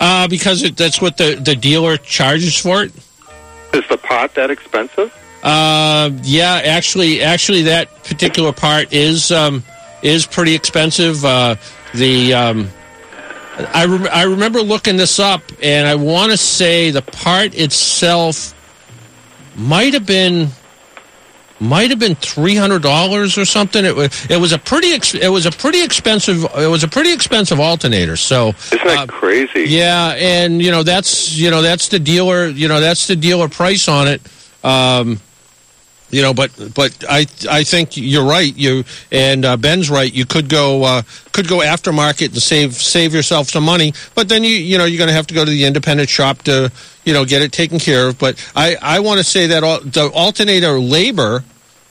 Uh, because it, that's what the, the dealer charges for it. Is the part that expensive? Uh, yeah, actually, actually, that particular part is um, is pretty expensive. Uh, the um, I rem- I remember looking this up, and I want to say the part itself might have been might have been three hundred dollars or something. It was it was a pretty ex- it was a pretty expensive it was a pretty expensive alternator. So Isn't that uh, crazy? yeah, and you know that's you know that's the dealer you know that's the dealer price on it. Um, you know, but but I I think you're right. You and uh, Ben's right. You could go uh, could go aftermarket and save save yourself some money. But then you you know you're going to have to go to the independent shop to you know get it taken care of. But I I want to say that all, the alternator labor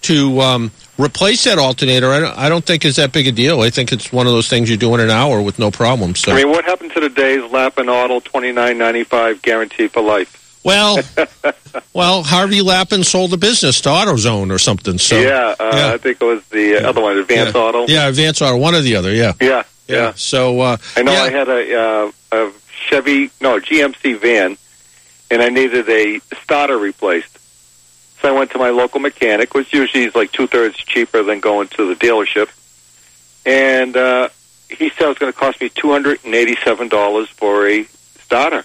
to um, replace that alternator, I don't, I don't think is that big a deal. I think it's one of those things you do in an hour with no problem. So I mean, what happened to the days lap and Auto twenty nine ninety five guaranteed for life? well, well, Harvey Lappin sold the business to AutoZone or something. So yeah, uh, yeah. I think it was the uh, other one, Advance yeah. Auto. Yeah, Advance Auto, one or the other. Yeah, yeah, yeah. yeah. So uh, I know yeah. I had a, uh, a Chevy, no, GMC van, and I needed a starter replaced. So I went to my local mechanic, which usually is like two thirds cheaper than going to the dealership. And uh, he said it was going to cost me $287 for a starter.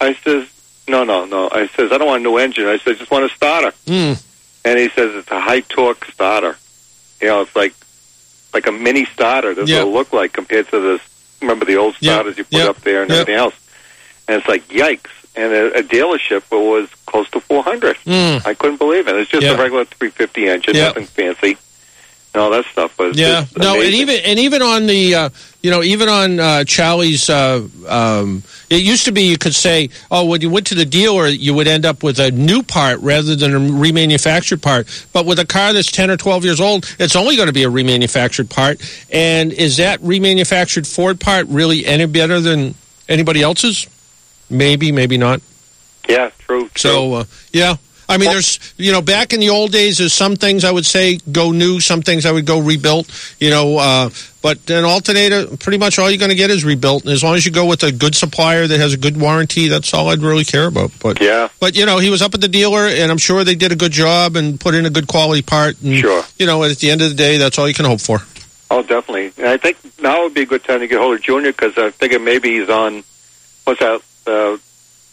I says, no, no, no. I says, I don't want a new engine. I said, I just want a starter. Mm. And he says, it's a high torque starter. You know, it's like like a mini starter. That's Yeah. what it look like compared to this. Remember the old starters you put Yeah. up there and Yeah. everything else. And it's like yikes. And a, a dealership was close to four hundred. Mm. I couldn't believe it. It's just Yeah. a regular three fifty engine, Yeah. nothing fancy. And all that stuff. was Yeah, no, and even and even on the uh, you know even on uh, Charlie's, uh, um, it used to be you could say, oh, when you went to the dealer, you would end up with a new part rather than a remanufactured part. But with a car that's ten or twelve years old, it's only going to be a remanufactured part. And is that remanufactured Ford part really any better than anybody else's? Maybe, maybe not. yeah, true. So uh, yeah, I mean, there's you know back in the old days, there's some things I would say go new, some things I would go rebuilt. You know, uh, but an alternator, pretty much all you're going to get is rebuilt. And as long as you go with a good supplier that has a good warranty, that's all I'd really care about. But yeah, but you know, he was up at the dealer, and I'm sure they did a good job and put in a good quality part. And, Sure. You know, at the end of the day, that's all you can hope for. Oh, definitely. And I think now would be a good time to get hold of Junior because I figure maybe he's on what's that uh,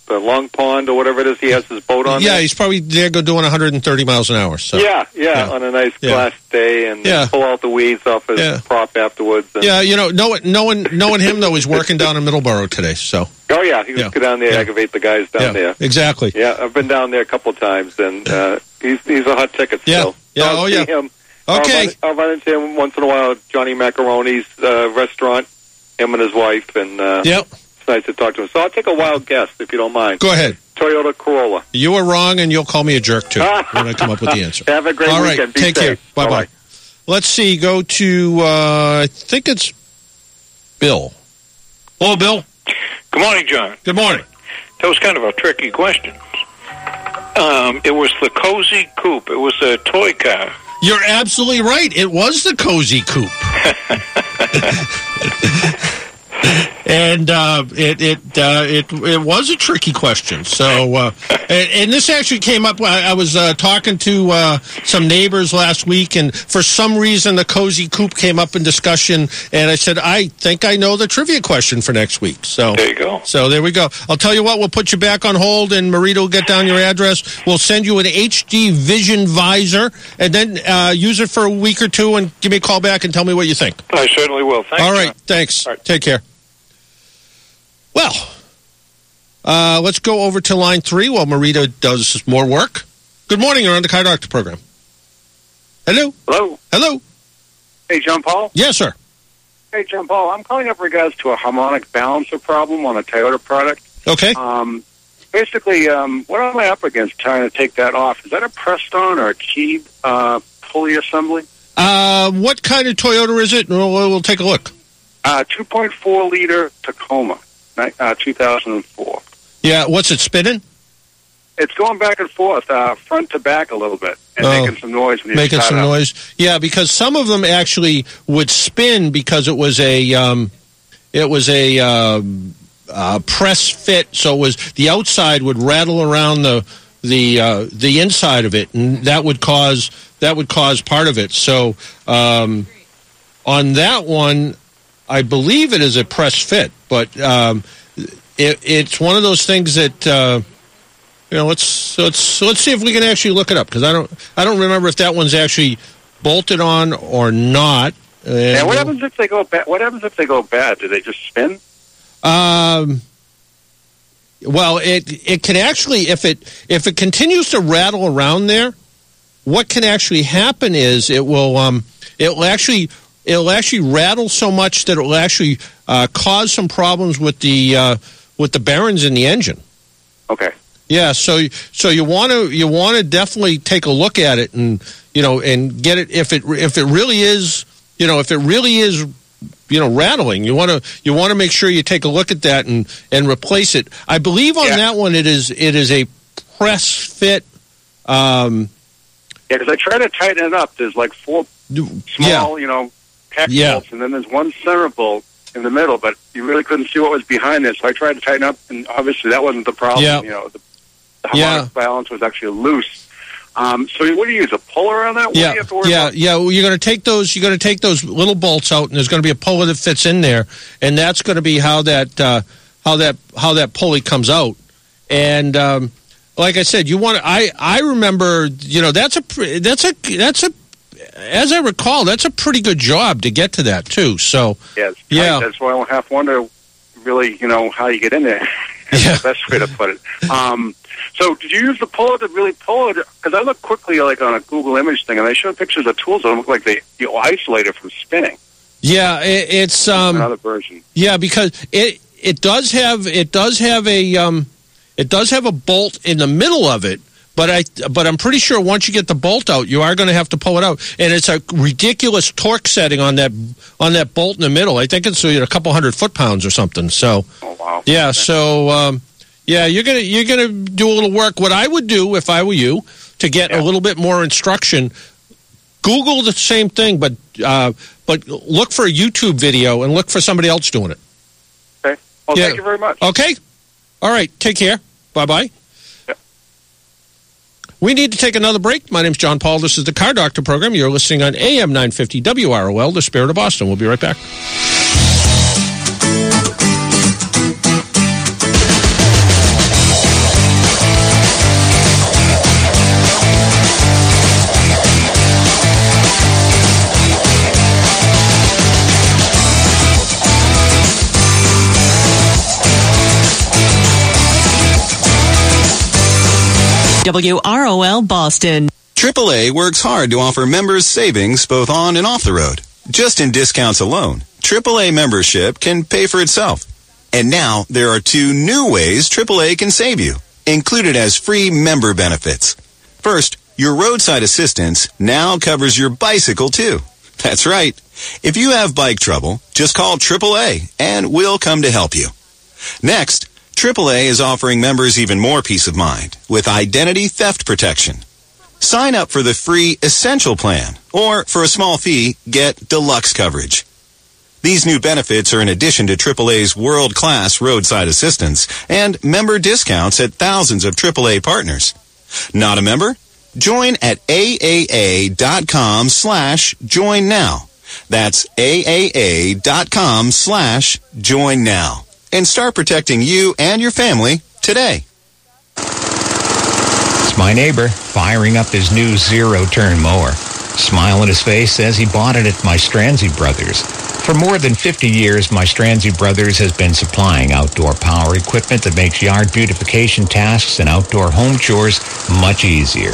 the Long Pond or whatever it is. He has his boat on. yeah, there. he's probably there go doing 130 miles an hour. So yeah, yeah, Yeah. on a nice Yeah. glass day and Yeah. pull out the weeds off his Yeah. prop afterwards. And, Yeah, you know, knowing knowing knowing him though, he's working down in Middleborough today. So Oh yeah, he was go down there, aggravate the guys down there. exactly. Yeah, I've been down there a couple times, and uh, he's he's a hot ticket Yeah. still. Yeah, I'll oh, yeah. Him. Okay. I'll run, I'll run into him once in a while at Johnny Macaroni's uh, restaurant. Him and his wife, and uh, Yep. It's nice to talk to him. So I'll take a wild guess if you don't mind. Go ahead. Toyota Corolla. You were wrong, and you'll call me a jerk too when I come up with the answer. Have a great All right, weekend. Be take safe. care. Bye bye. Bye-bye. Let's see. Go to uh, I think it's Bill. Hello, Bill. Good morning, John. Good morning. That was kind of a tricky question. Um, it was the Cozy Coupe. It was a toy car. You're absolutely right. It was the cozy coupe. and uh, it it, uh, it it was a tricky question. So, uh, and, and this actually came up. I, I was uh, talking to uh, some neighbors last week, and for some reason, the cozy coupe came up in discussion. And I said, I think I know the trivia question for next week. So There you go. So there we go. I'll tell you what. We'll put you back on hold, and Marita will get down your address. We'll send you an HD Vision visor, and then uh, use it for a week or two, and give me a call back and tell me what you think. I certainly will. Thanks. All right. John. Thanks. Take care. Well, uh, let's go over to line three while Marita does more work. Good morning. You're on the Car Doctor program. Hello. Hello. Hello. Hey, John Paul. Yes, sir. Hey, John Paul. I'm calling up regards to a harmonic balancer problem on a Toyota product. Okay. Um, basically, um, what am I up against trying to take that off? Is that a pressed-on or a keyed uh, pulley assembly? Uh, what kind of Toyota is it? We'll, we'll take a look. Uh, 2.4 liter Tacoma, uh, 2004. Yeah. What's it spinning? It's going back and forth, uh, front to back a little bit, and Oh. making some noise making some up. noise. Yeah, because some of them actually would spin because it was a um, it was a um, uh, press fit, so it was the outside would rattle around the the uh, the inside of it, and that would cause that would cause part of it. So um, on that one, I believe it is a press fit, but um, it, it's one of those things that. Uh, you know, let's let's let's see if we can actually look it up because I don't I don't remember if that one's actually bolted on or not. And And what happens if they go bad? What happens if they go bad? Do they just spin? Um, well, it it can actually if it if it continues to rattle around there, what can actually happen is it will um, it will actually it'll actually rattle so much that it will actually uh, cause some problems with the uh, with the bearings in the engine. Okay. Yeah, so so you want to you want to definitely take a look at it and you know and get it if it if it really is you know if it really is you know rattling you want to you want to make sure you take a look at that and and replace it. I believe on that one it is it is a press fit. Um, Yeah, because I try to tighten it up. There's like four small, you know, pack Yeah. bolts, and then there's one center bolt in the middle, but you really couldn't see what was behind it. So I tried to tighten up, and obviously that wasn't the problem. Yeah. You know, the, the Yeah. harmonic balance was actually loose. Um, so what do you use? A puller on that? What do Yeah, you have to worry yeah, about? yeah. Well, you're going to take those. You're going to take those little bolts out, and there's going to be a pulley that fits in there, and that's going to be how that uh, how that how that pulley comes out. And um, like I said, you want. I I remember. You know, that's a that's a that's a as I recall, that's a pretty good job to get to that too. So Yeah, it's. Yeah. That's why I don't half wonder really, you know, how you get in there. That's the best way to put it. Um, so did you use the puller to really pull it? Because I looked quickly like on a Google image thing, and they showed pictures of tools that look like they you isolate it from spinning. yeah, it, it's um, Another version. Yeah, because it it does have it does have a um, it does have a bolt in the middle of it, but I but I'm pretty sure once you get the bolt out, you are going to have to pull it out, and it's a ridiculous torque setting on that on that bolt in the middle. I think it's you know, a couple hundred foot pounds or something. So Oh wow. yeah, so um, yeah, you're gonna you're gonna do a little work. What I would do if I were you to get a little bit more instruction, Google the same thing, but uh, but look for a YouTube video and look for somebody else doing it. Okay. Well, Yeah. thank you very much. Okay. All right. Take care. Bye bye. We need to take another break. My name's John Paul. This is the Car Doctor program. You're listening on AM 950 WROL, the Spirit of Boston. We'll be right back. WROL Boston. AAA works hard to offer members savings both on and off the road. Just in discounts alone, AAA membership can pay for itself. And now there are two new ways AAA can save you, included as free member benefits. First, your roadside assistance now covers your bicycle too. That's right. If you have bike trouble, just call AAA and we'll come to help you. Next, AAA is offering members even more peace of mind with identity theft protection. Sign up for the free Essential Plan, or for a small fee, get deluxe coverage. These new benefits are in addition to AAA's world-class roadside assistance and member discounts at thousands of AAA partners. Not a member? Join at AAA.com slash join now. That's AAA.com slash join now. And start protecting you and your family today. It's my neighbor firing up his new zero-turn mower. Smile on his face says he bought it at my Stranzy Brothers. For more than 50 years, my Stranzy Brothers has been supplying outdoor power equipment that makes yard beautification tasks and outdoor home chores much easier.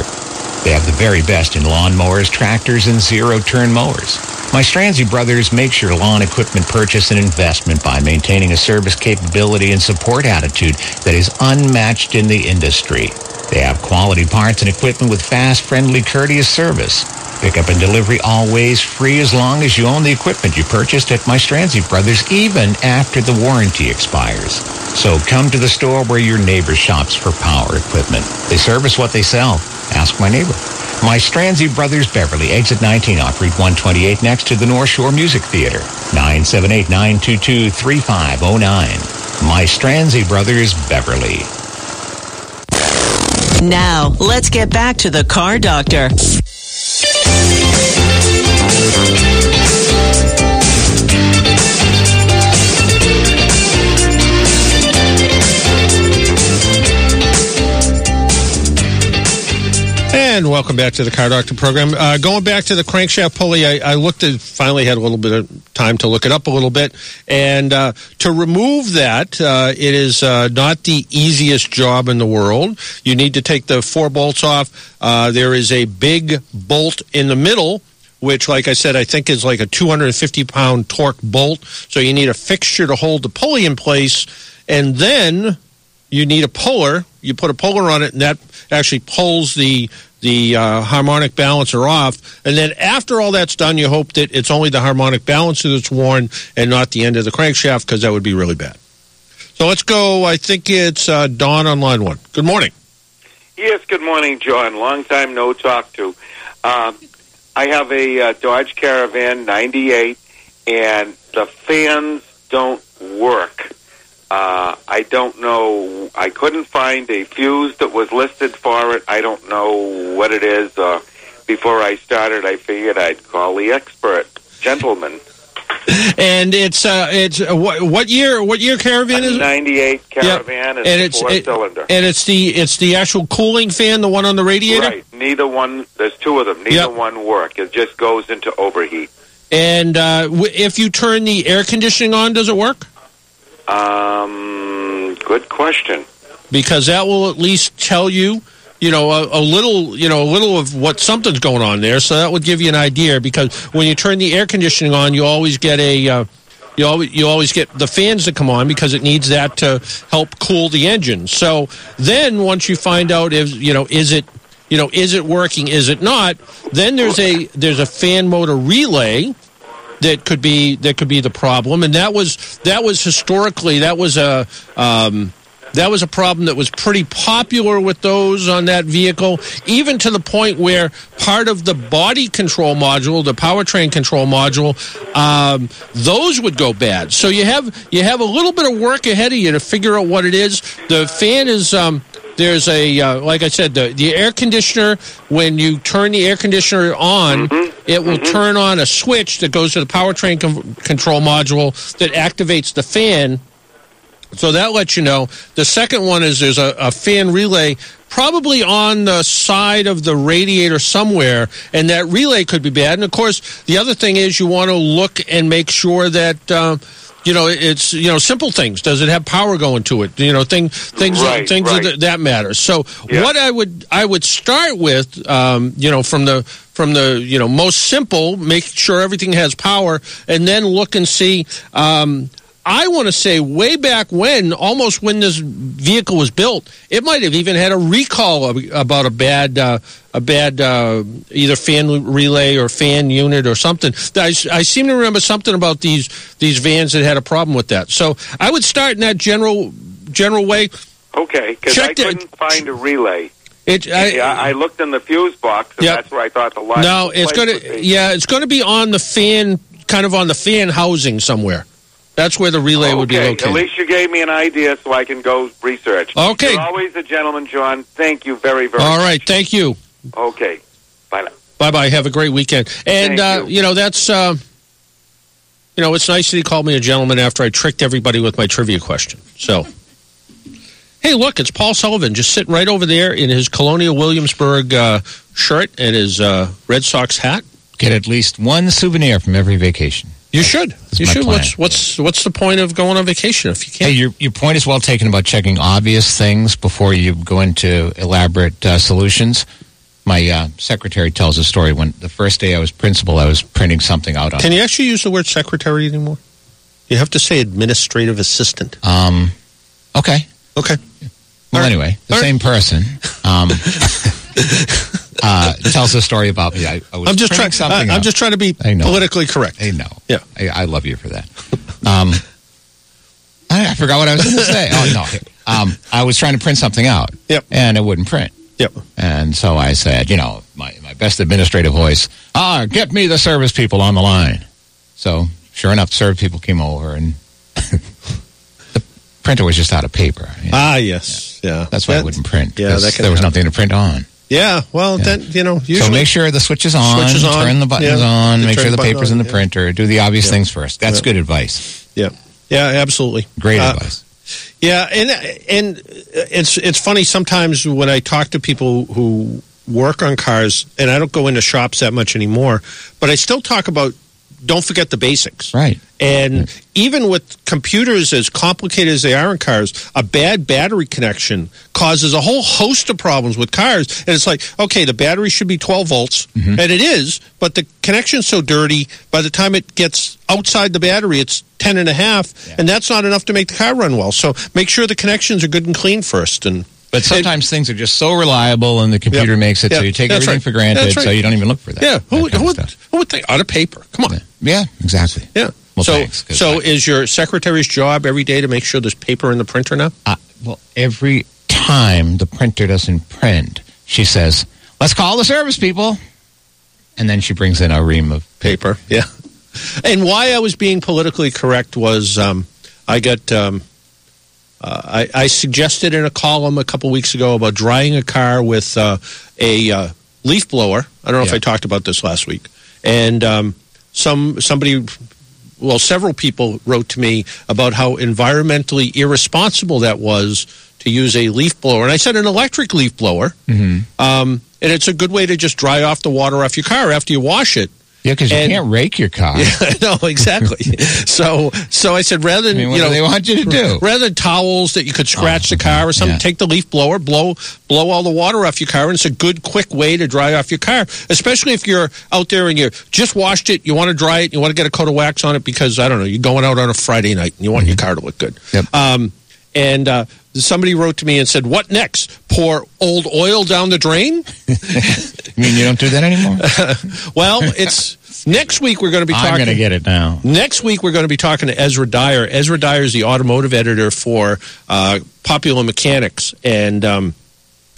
They have the very best in lawnmowers, tractors, and zero-turn mowers. My Stranzy Brothers makes your lawn equipment purchase an investment by maintaining a service capability and support attitude that is unmatched in the industry. They have quality parts and equipment with fast, friendly, courteous service. Pickup and delivery always free as long as you own the equipment you purchased at my Stranzy Brothers, even after the warranty expires. So come to the store where your neighbor shops for power equipment. They service what they sell. Ask my neighbor. My Stranzy Brothers Beverly, exit 19 off Route 128 next to the North Shore Music Theater. 978-922-3509. My Stranzy Brothers Beverly. Now, let's get back to the Car Doctor. And welcome back to the Car Doctor program. Uh, going back to the crankshaft pulley, I, I looked at, finally had a little bit of time to look it up a little bit. And uh, to remove that, uh, it is uh, not the easiest job in the world. You need to take the four bolts off. Uh, there is a big bolt in the middle which, like I said, I think is like a 250 pound torque bolt. So you need a fixture to hold the pulley in place. And then you need a puller. You put a puller on it, and that actually pulls the the uh, harmonic balancer off. And then after all that's done, you hope that it's only the harmonic balancer that's worn and not the end of the crankshaft because that would be really bad. So let's go. I think it's uh, Don on line one. Good morning. Yes, good morning, John. Long time no talk to. Um, I have a uh, Dodge Caravan 98, and the fans don't work. Uh, I don't know. I couldn't find a fuse that was listed for it. I don't know what it is. Uh, before I started, I figured I'd call the expert gentleman. And it's uh, it's uh, what, what year? What year caravan is it? 98 Caravan and and, it's four it- cylinder. and it's the it's the actual cooling fan, the one on the radiator. Right. Neither one. There's two of them. Neither Yep. one work. It just goes into overheat. And uh, w- if you turn the air conditioning on, does it work? Um, good question. Because that will at least tell you, you know, a, a little, you know, a little of what something's going on there. So that would give you an idea. Because when you turn the air conditioning on, you always get a. Uh, you always, you always get the fans that come on because it needs that to help cool the engine. So then once you find out if you know is it you know is it working is it not then there's a there's a fan motor relay that could be that could be the problem. And that was that was historically that was a um, that was a problem that was pretty popular with those on that vehicle even to the point where part of the body control module the powertrain control module um, those would go bad. So you have you have a little bit of work ahead of you to figure out what it is. The fan is um, there's a uh, like I said the the air conditioner when you turn the air conditioner on it will turn on a switch that goes to the powertrain con- control module that activates the fan. So that lets you know. The second one is there's a, a fan relay probably on the side of the radiator somewhere and that relay could be bad. And of course the other thing is you want to look and make sure that uh, you know it's you know simple things. Does it have power going to it? You know thing things Right, things right. that, that matter. So what i would i would start with um, you know from the from the you know most simple make sure everything has power and then look and see um, I want to say way back when, almost when this vehicle was built, it might have even had a recall about a bad, uh, a bad uh, either fan relay or fan unit or something. I seem to remember something about these these vans that had a problem with that. So I would start in that general general way. Okay, because I couldn't find a relay. It, I, yeah, I looked in the fuse box, and Yep. that's where I thought the light. no, it's going to yeah, it's going to be on the fan, kind of on the fan housing somewhere. That's where the relay would be Okay, located. at least you gave me an idea, so I can go research. Okay. You're always a gentleman, John. Thank you very, very. All right, thank you. Okay, bye now. Bye bye. Have a great weekend. And uh, you. know that's uh, you know it's nice that he called me a gentleman after I tricked everybody with my trivia question. So, hey, look, it's Paul Sullivan just sitting right over there in his Colonial Williamsburg uh, shirt and his uh, Red Sox hat. Get at least one souvenir from every vacation. You should. That's you should. plan. What's what's what's the point of going on vacation if you can't? Hey, your your point is well taken about checking obvious things before you go into elaborate uh, solutions. My uh, secretary tells a story when the first day I was principal, I was printing something out on. Can you actually use the word secretary anymore? You have to say administrative assistant. Um, okay. Okay. Well, anyway, the same person um, uh, tells a story about me. I, I was I'm just trying. something I, am just trying to be politically correct. I know. Yeah. I, I love you for that. Um, I, I forgot what I was going to say. Oh no. Um, I was trying to print something out. Yep. And it wouldn't print. Yep. And so I said, you know, my, my best administrative voice, ah, get me the service people on the line. So sure enough, service people came over and printer was just out of paper. you know. Ah, yes. Yeah. That's why That- it wouldn't print. Yeah, that there was happen. nothing to print on. Yeah, well, then you know, usually so make sure the switch is on, Switch is on, turn the buttons yeah. on, make sure the paper's on, in the yeah. printer, do the obvious Yeah. things first. That's Yeah. good advice. Yeah, yeah, absolutely. Great Uh, advice. Yeah, and and it's it's funny sometimes when I talk to people who work on cars, and I don't go into shops that much anymore, but I still talk about don't forget the basics. Right. And even with computers as complicated as they are in cars, a bad battery connection causes a whole host of problems with cars. And it's like, okay, the battery should be 12 volts, Mm-hmm. and it is, but the connection's so dirty, by the time it gets outside the battery, it's 10 and a half, and that's not enough to make the car run well. So make sure the connections are good and clean first. And But sometimes things are just so reliable, and the computer Yep. makes it so you take everything right. for granted, right. so you don't even look for that. Yeah, who, would- that who, would, who would think out of paper? Come on. Yeah, exactly. Yeah. Well, so, thanks, so is your secretary's job every day to make sure there's paper in the printer now? Uh, well, every time the printer doesn't print, she says, "Let's call the service people," and then she brings in a ream of paper. Yeah. And why I was being politically correct was um, I got um, uh, I, I suggested in a column a couple weeks ago about drying a car with uh, a uh, leaf blower. I don't know if I talked about this last week, and um, some somebody. Well, several people wrote to me about how environmentally irresponsible that was to use a leaf blower. And I said an electric leaf blower. Mm-hmm. Um, and it's a good way to just dry off the water off your car after you wash it. Yeah, because you can't rake your car. Yeah, no, exactly. so, so I said rather than I mean, what you do know they want you to do? rather than towels that you could scratch the car or something, yeah. take the leaf blower, blow blow all the water off your car, and it's a good quick way to dry off your car. Especially if you're out there and you just washed it, you want to dry it, you want to get a coat of wax on it because I don't know, you're going out on a Friday night and you want your car to look good. Um, and uh, somebody wrote to me and said, "What next? Pour old oil down the drain?" You mean you don't do that anymore? well, it's next week. We're going to be talking. I'm going to get it now. Next week, we're going to be talking to Ezra Dyer. Ezra Dyer is the automotive editor for uh, Popular Mechanics, and um,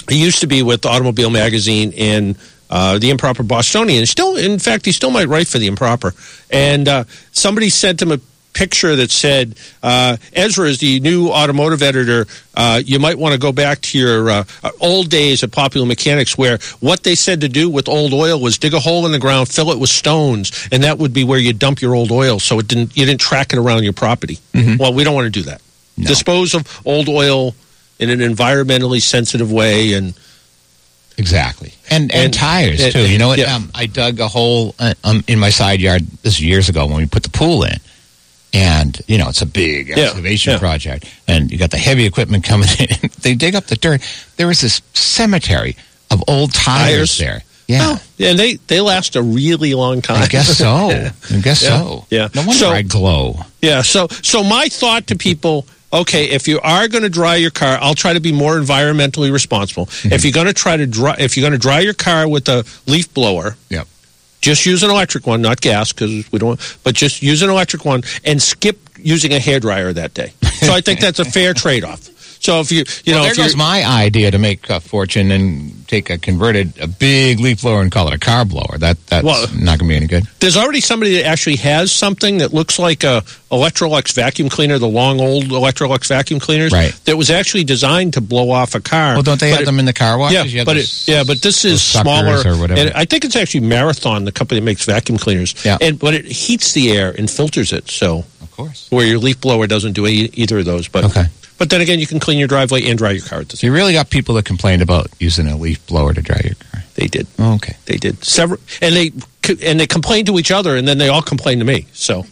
he used to be with Automobile Magazine and uh, the Improper Bostonian. Still, in fact, he still might write for the Improper. And uh, somebody sent him a picture that said, uh, Ezra is the new automotive editor. Uh, you might want to go back to your uh, old days at Popular Mechanics where what they said to do with old oil was dig a hole in the ground, fill it with stones, and that would be where you dump your old oil so it didn't, you didn't track it around your property. Well, we don't want to do that. Dispose of old oil in an environmentally sensitive way and Exactly. And, and, And- tires, and- too. You know what? yeah. Um, I dug a hole uh, um, in my side yard, this is years ago when we put the pool in. And, you know, it's a big excavation yeah. project. And you got the heavy equipment coming in. they dig up the dirt. There was this cemetery of old tires, Tires? there. Yeah. Yeah, and they, they last a really long time. I guess so. I guess Yeah, so. Yeah. No wonder So- I glow. Yeah. So, so my thought to people, okay, if you are going to dry your car, I'll try to be more environmentally responsible. Mm-hmm. If you're going to try to dry, if you're going to dry your car with a leaf blower, Yep. Just use an electric one, not gas, because we don't. But just use an electric one and skip using a hair dryer that day. So I think that's a fair trade off. So if you, you well, know, there if goes my idea to make a fortune and take a converted, a big leaf blower and call it a car blower. That That's Well- not going to be any good. There's already somebody that actually has something that looks like a Electrolux vacuum cleaner, the long old Electrolux vacuum cleaners, Right. That was actually designed to blow off a car. Well, don't they have it- them in the car washes? Yeah, but those- it, yeah, but this is smaller or whatever. And I think it's actually Marathon, the company that makes vacuum cleaners. Yeah. and but it heats the air and filters it. So of course, where your leaf blower doesn't do either of those. But Okay. But then again, you can clean your driveway and dry your car at the same. you really got people that complained about using a leaf blower to dry your car. They did. Oh, okay. They did several, and they and they complained to each other, and then they all complained to me. So.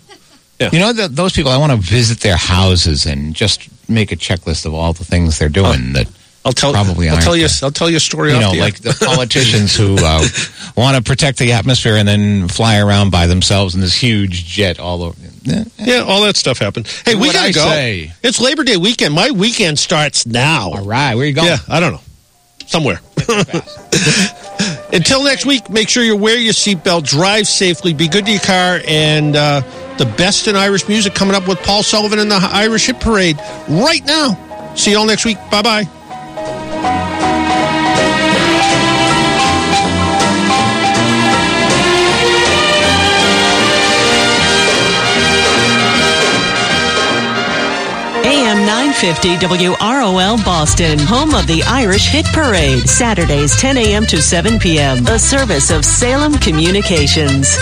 Yeah. You know, th those people, I want to visit their houses and just make a checklist of all the things they're doing that I'll tell probably I'll tell you. I'll tell you a story. You know, the like the politicians who uh, want to protect the atmosphere and then fly around by themselves in this huge jet all over. Eh, Yeah, all that stuff happened. Hey, we gotta I go. say? It's Labor Day weekend. My weekend starts now. All right, where are you going? Yeah, I don't know. Somewhere. Until next week, make sure you wear your seatbelt, drive safely, be good to your car, and uh, the best in Irish music coming up with Paul Sullivan and the Irish Hit Parade right now. See you all next week. Bye bye. AM 950 WROL Boston, home of the Irish Hit Parade, Saturdays 10 a.m. to 7 p.m. A service of Salem Communications.